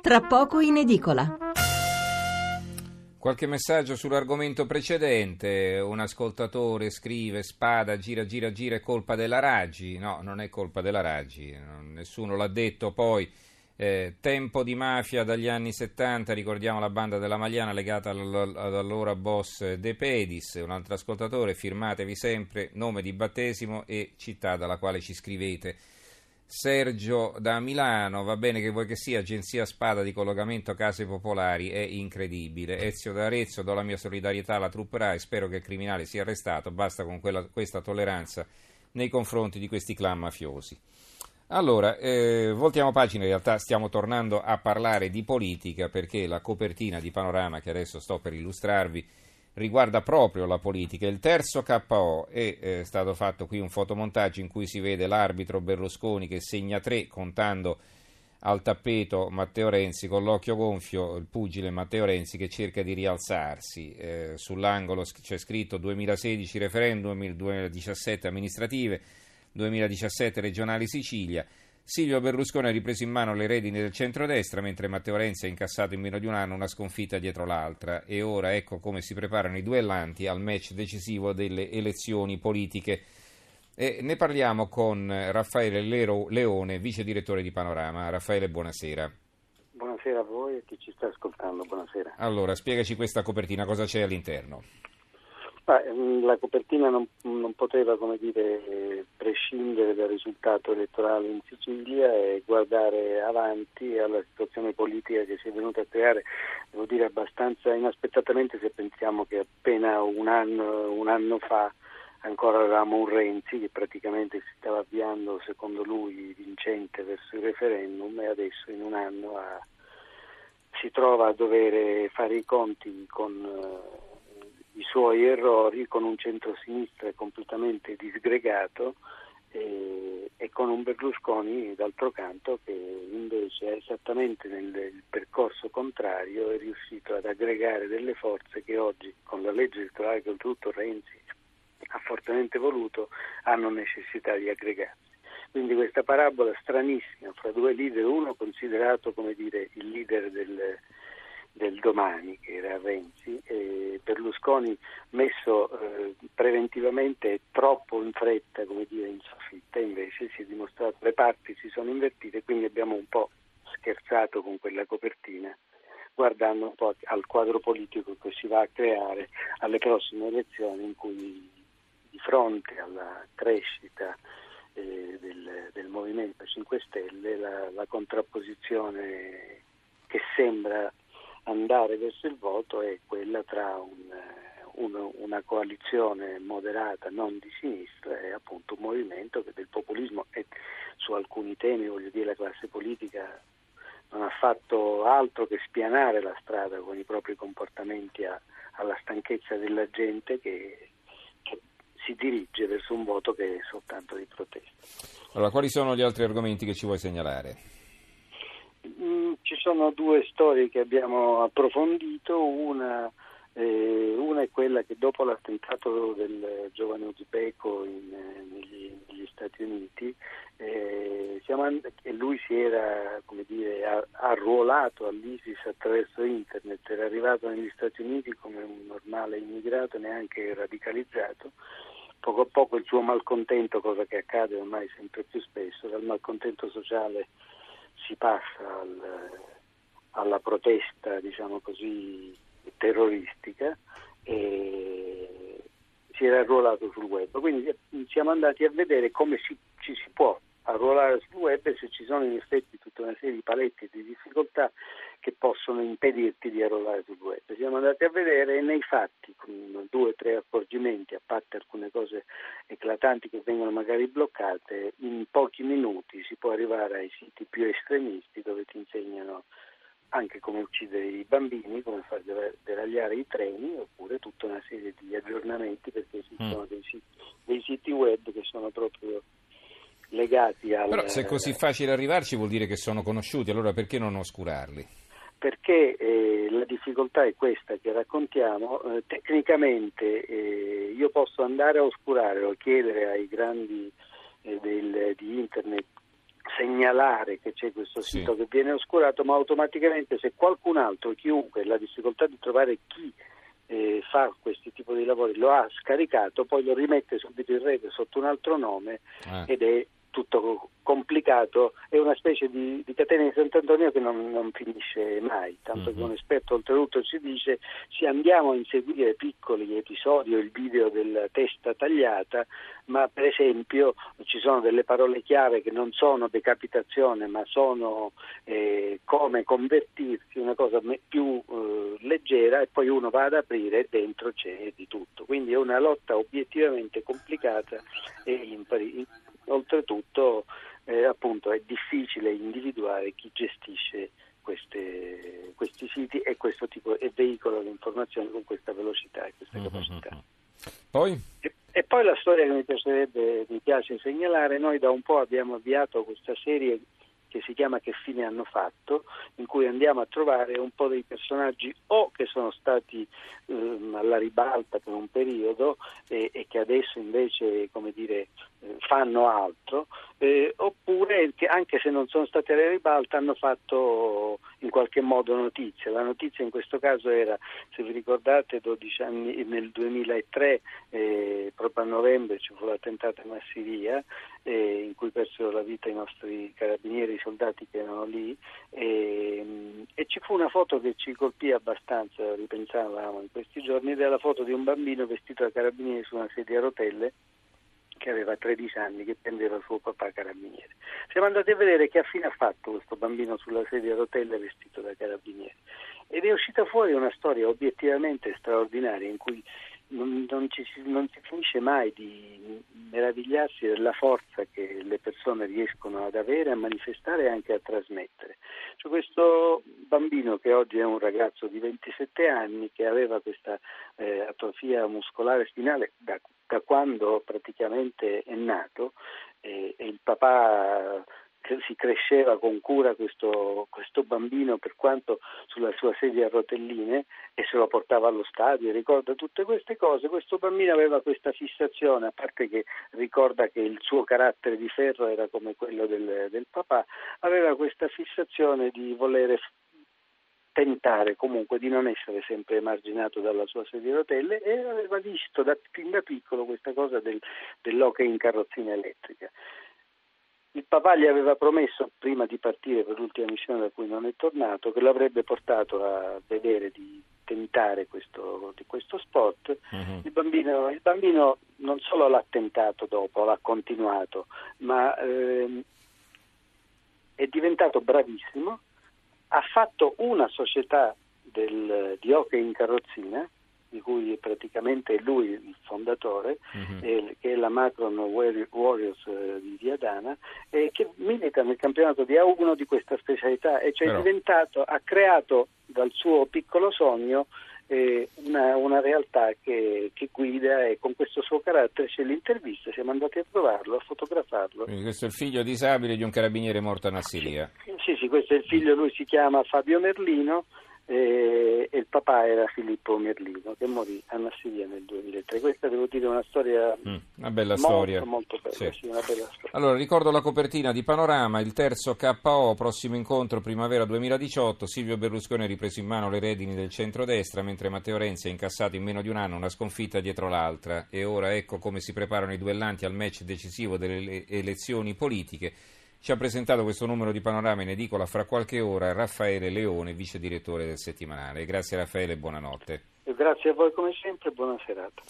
tra poco in edicola. Qualche messaggio sull'argomento precedente, un ascoltatore scrive spada gira gira gira è colpa della Raggi, no non è colpa della Raggi, nessuno l'ha detto poi. Eh, tempo di mafia dagli anni 70, ricordiamo la banda della Magliana legata ad allora boss De Pedis, un altro ascoltatore, firmatevi sempre nome di battesimo e città dalla quale ci scrivete. Sergio da Milano, va bene che vuoi che sia agenzia spada di collocamento case popolari, è incredibile. Ezio da Arezzo, do la mia solidarietà alla truppa RAI, spero che il criminale sia arrestato, basta con quella, questa tolleranza nei confronti di questi clan mafiosi. Allora, eh, voltiamo pagina, in realtà stiamo tornando a parlare di politica perché la copertina di Panorama che adesso sto per illustrarvi riguarda proprio la politica. Il terzo KO è eh, stato fatto qui un fotomontaggio in cui si vede l'arbitro Berlusconi che segna tre contando al tappeto Matteo Renzi con l'occhio gonfio, il pugile Matteo Renzi che cerca di rialzarsi. Eh, sull'angolo c'è scritto 2016 referendum, 2017 amministrative, 2017 regionali Sicilia. Silvio Berlusconi ha ripreso in mano le redini del centrodestra, mentre Matteo Renzi ha incassato in meno di un anno una sconfitta dietro l'altra. E ora ecco come si preparano i duellanti al match decisivo delle elezioni politiche. E ne parliamo con Raffaele Lero Leone, vice direttore di Panorama. Raffaele, buonasera. Buonasera a voi e chi ci sta ascoltando, buonasera. Allora, spiegaci questa copertina, cosa c'è all'interno? Mm, la copertina non, non poteva dire, prescindere dal risultato elettorale in Sicilia e guardare avanti alla situazione politica che si è venuta a creare, devo dire abbastanza inaspettatamente se pensiamo che appena un anno, un anno fa ancora avevamo un Renzi che praticamente si stava avviando secondo lui vincente verso il referendum e adesso in un anno ha, si trova a dover fare i conti con i suoi errori con un centro-sinistra completamente disgregato e, e, con un Berlusconi d'altro canto che invece è esattamente nel percorso contrario è riuscito ad aggregare delle forze che oggi con la legge elettorale che oltretutto Renzi ha fortemente voluto hanno necessità di aggregarsi. Quindi questa parabola stranissima fra due leader, uno considerato come dire il leader del, del domani, che era Renzi, Berlusconi messo eh, preventivamente troppo in fretta, come dire, in soffitta, invece si è dimostrato, le parti si sono invertite, quindi abbiamo un po' scherzato con quella copertina, guardando un po' al quadro politico che si va a creare alle prossime elezioni in cui di fronte alla crescita eh, del, del, Movimento 5 Stelle la, la contrapposizione che sembra andare verso il voto è quella tra un, un, una coalizione moderata non di sinistra e appunto un movimento che del populismo e su alcuni temi, voglio dire, la classe politica non ha fatto altro che spianare la strada con i propri comportamenti a, alla stanchezza della gente che, che si dirige verso un voto che è soltanto di protesta. Allora, quali sono gli altri argomenti che ci vuoi segnalare? Sono due storie che abbiamo approfondito, una, eh, una, è quella che dopo l'attentato del giovane uzbeko eh, negli, negli, Stati Uniti, eh, and- lui si era dire, arruolato all'ISIS attraverso internet, era arrivato negli Stati Uniti come un normale immigrato, neanche radicalizzato. Poco a poco il suo malcontento, cosa che accade ormai sempre più spesso, dal malcontento sociale si passa al, alla protesta, diciamo così, terroristica e si era arruolato sul web. Quindi siamo andati a vedere come si, ci si può arruolare sul web e se ci sono in effetti tutta una serie di paletti e di difficoltà che possono impedirti di arruolare sul web. Siamo andati a vedere e nei fatti, con due o tre accorgimenti, a parte alcune cose eclatanti che vengono magari bloccate, in pochi minuti si può arrivare ai siti più estremisti dove ti insegnano anche come uccidere i bambini, come far deragliare i treni, oppure tutta una serie di aggiornamenti perché esistono mm. dei, siti, dei siti web che sono proprio legati al... Però se è così facile arrivarci vuol dire che sono conosciuti, allora perché non oscurarli? Perché eh, la difficoltà è questa che raccontiamo, eh, tecnicamente eh, io posso andare a oscurare o chiedere ai grandi eh, del, di internet segnalare che c'è questo sito sì. che viene oscurato, ma automaticamente se qualcun altro, chiunque, la difficoltà di trovare chi eh, fa questi tipi di lavori lo ha scaricato, poi lo rimette subito in rete sotto un altro nome eh. ed è tutto complicato, è una specie di, di catena di Sant'Antonio che non, non finisce mai, tanto mm-hmm. che un esperto oltretutto ci dice se andiamo a inseguire piccoli episodi o il video della testa tagliata, ma per esempio ci sono delle parole chiave che non sono decapitazione ma sono eh, come convertirsi, una cosa più eh, leggera e poi uno va ad aprire e dentro c'è di tutto, quindi è una lotta obiettivamente complicata e impari, oltretutto eh, appunto è difficile individuare chi gestisce queste, questi siti e questo tipo e veicola le informazioni con questa velocità e questa mm-hmm. capacità. Poi? E, e, poi la storia che mi piacerebbe, mi piace segnalare, noi da un po' abbiamo avviato questa serie che si chiama Che fine hanno fatto, in cui andiamo a trovare un po' dei personaggi o che sono stati ehm, alla ribalta per un periodo e, e che adesso invece come dire, eh, fanno altro, eh, oppure che anche se non sono stati alla ribalta hanno fatto in qualche modo notizia. La notizia in questo caso era, se vi ricordate, 12 anni nel 2003, eh, proprio a novembre ci fu l'attentato a Massiria eh, in cui persero la vita i nostri carabinieri, i soldati che erano lì e, e, ci fu una foto che ci colpì abbastanza, ripensavamo in questi giorni, ed è la foto di un bambino vestito da carabinieri su una sedia a rotelle che aveva 13 anni, che prendeva suo papà carabiniere. Siamo andati a vedere che fine ha fatto questo bambino sulla sedia a rotelle vestito da carabinieri ed è uscita fuori una storia obiettivamente straordinaria in cui non, non, ci, non, si finisce mai di meravigliarsi della forza che le persone riescono ad avere, a manifestare e anche a trasmettere. Cioè questo bambino che oggi è un ragazzo di 27 anni che aveva questa eh, atrofia muscolare spinale da, da, quando praticamente è nato eh, e il papà si cresceva con cura questo, questo, bambino per quanto sulla sua sedia a rotelline e se lo portava allo stadio, ricorda tutte queste cose, questo bambino aveva questa fissazione, a parte che ricorda che il suo carattere di ferro era come quello del, del papà, aveva questa fissazione di volere tentare comunque di non essere sempre emarginato dalla sua sedia a rotelle e aveva visto da, fin da piccolo questa cosa del, dell'hockey in carrozzina elettrica. Papà gli aveva promesso, prima di partire per l'ultima missione da cui non è tornato, che lo avrebbe portato a vedere di tentare questo, di questo sport. Uh-huh. Il, bambino, il, bambino, non solo l'ha tentato dopo, l'ha continuato, ma eh, è diventato bravissimo, ha fatto una società del, di hockey in carrozzina di cui praticamente è lui il fondatore, uh-huh. eh, che è la Macron Warriors eh, di Viadana, eh, che milita nel campionato di A1 di questa specialità e cioè Però... è diventato, ha creato dal suo piccolo sogno eh, una, una, realtà che, che, guida e con questo suo carattere c'è l'intervista, siamo andati a trovarlo, a fotografarlo. Quindi questo è il figlio disabile di un carabiniere morto a Nassilia. Sì, sì, sì, questo è il figlio, lui si chiama Fabio Merlino e, e, il papà era Filippo Merlino che morì a Nassiria nel 2003. Questa devo dire una storia, mm, una bella molto, storia. molto bella, sì. Sì, una bella storia. Allora, ricordo la copertina di Panorama, il terzo KO, prossimo incontro primavera 2018, Silvio Berlusconi ha ripreso in mano le redini del centrodestra, mentre Matteo Renzi ha incassato in meno di un anno una sconfitta dietro l'altra e ora ecco come si preparano i duellanti al match decisivo delle elezioni politiche. Ci ha presentato questo numero di panorama in edicola fra qualche ora Raffaele Leone, vice direttore del settimanale. Grazie Raffaele buonanotte. Grazie a voi come sempre e buona serata.